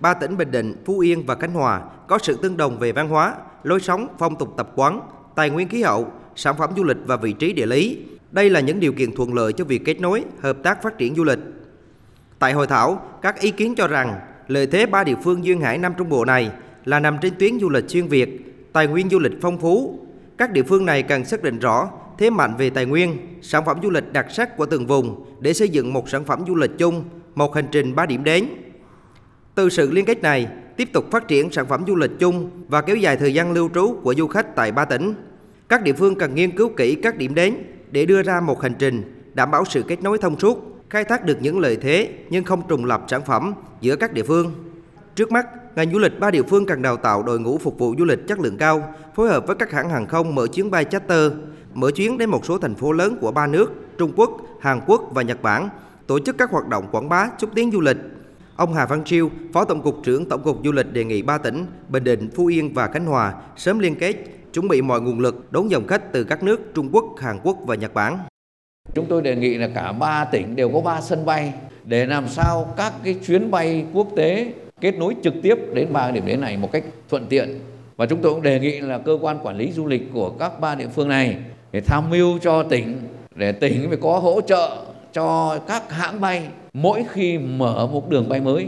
ba tỉnh Bình Định, Phú Yên và Khánh Hòa có sự tương đồng về văn hóa, lối sống, phong tục tập quán, tài nguyên khí hậu, sản phẩm du lịch và vị trí địa lý. Đây là những điều kiện thuận lợi cho việc kết nối, hợp tác phát triển du lịch. Tại hội thảo, các ý kiến cho rằng lợi thế ba địa phương duyên hải Nam Trung Bộ này là nằm trên tuyến du lịch xuyên Việt, tài nguyên du lịch phong phú. Các địa phương này cần xác định rõ thế mạnh về tài nguyên, sản phẩm du lịch đặc sắc của từng vùng để xây dựng một sản phẩm du lịch chung, một hành trình ba điểm đến. Từ sự liên kết này, tiếp tục phát triển sản phẩm du lịch chung và kéo dài thời gian lưu trú của du khách tại ba tỉnh. Các địa phương cần nghiên cứu kỹ các điểm đến để đưa ra một hành trình đảm bảo sự kết nối thông suốt, khai thác được những lợi thế nhưng không trùng lập sản phẩm giữa các địa phương. Trước mắt, ngành du lịch ba địa phương cần đào tạo đội ngũ phục vụ du lịch chất lượng cao, phối hợp với các hãng hàng không mở chuyến bay charter, mở chuyến đến một số thành phố lớn của ba nước Trung Quốc, Hàn Quốc và Nhật Bản, tổ chức các hoạt động quảng bá xúc tiến du lịch. Ông Hà Văn Chiêu, Phó Tổng cục trưởng Tổng cục Du lịch đề nghị ba tỉnh Bình Định, Phú Yên và Khánh Hòa sớm liên kết, chuẩn bị mọi nguồn lực đón dòng khách từ các nước Trung Quốc, Hàn Quốc và Nhật Bản. Chúng tôi đề nghị là cả ba tỉnh đều có ba sân bay để làm sao các cái chuyến bay quốc tế kết nối trực tiếp đến ba điểm đến này một cách thuận tiện. Và chúng tôi cũng đề nghị là cơ quan quản lý du lịch của các ba địa phương này để tham mưu cho tỉnh để tỉnh phải có hỗ trợ cho các hãng bay mỗi khi mở một đường bay mới.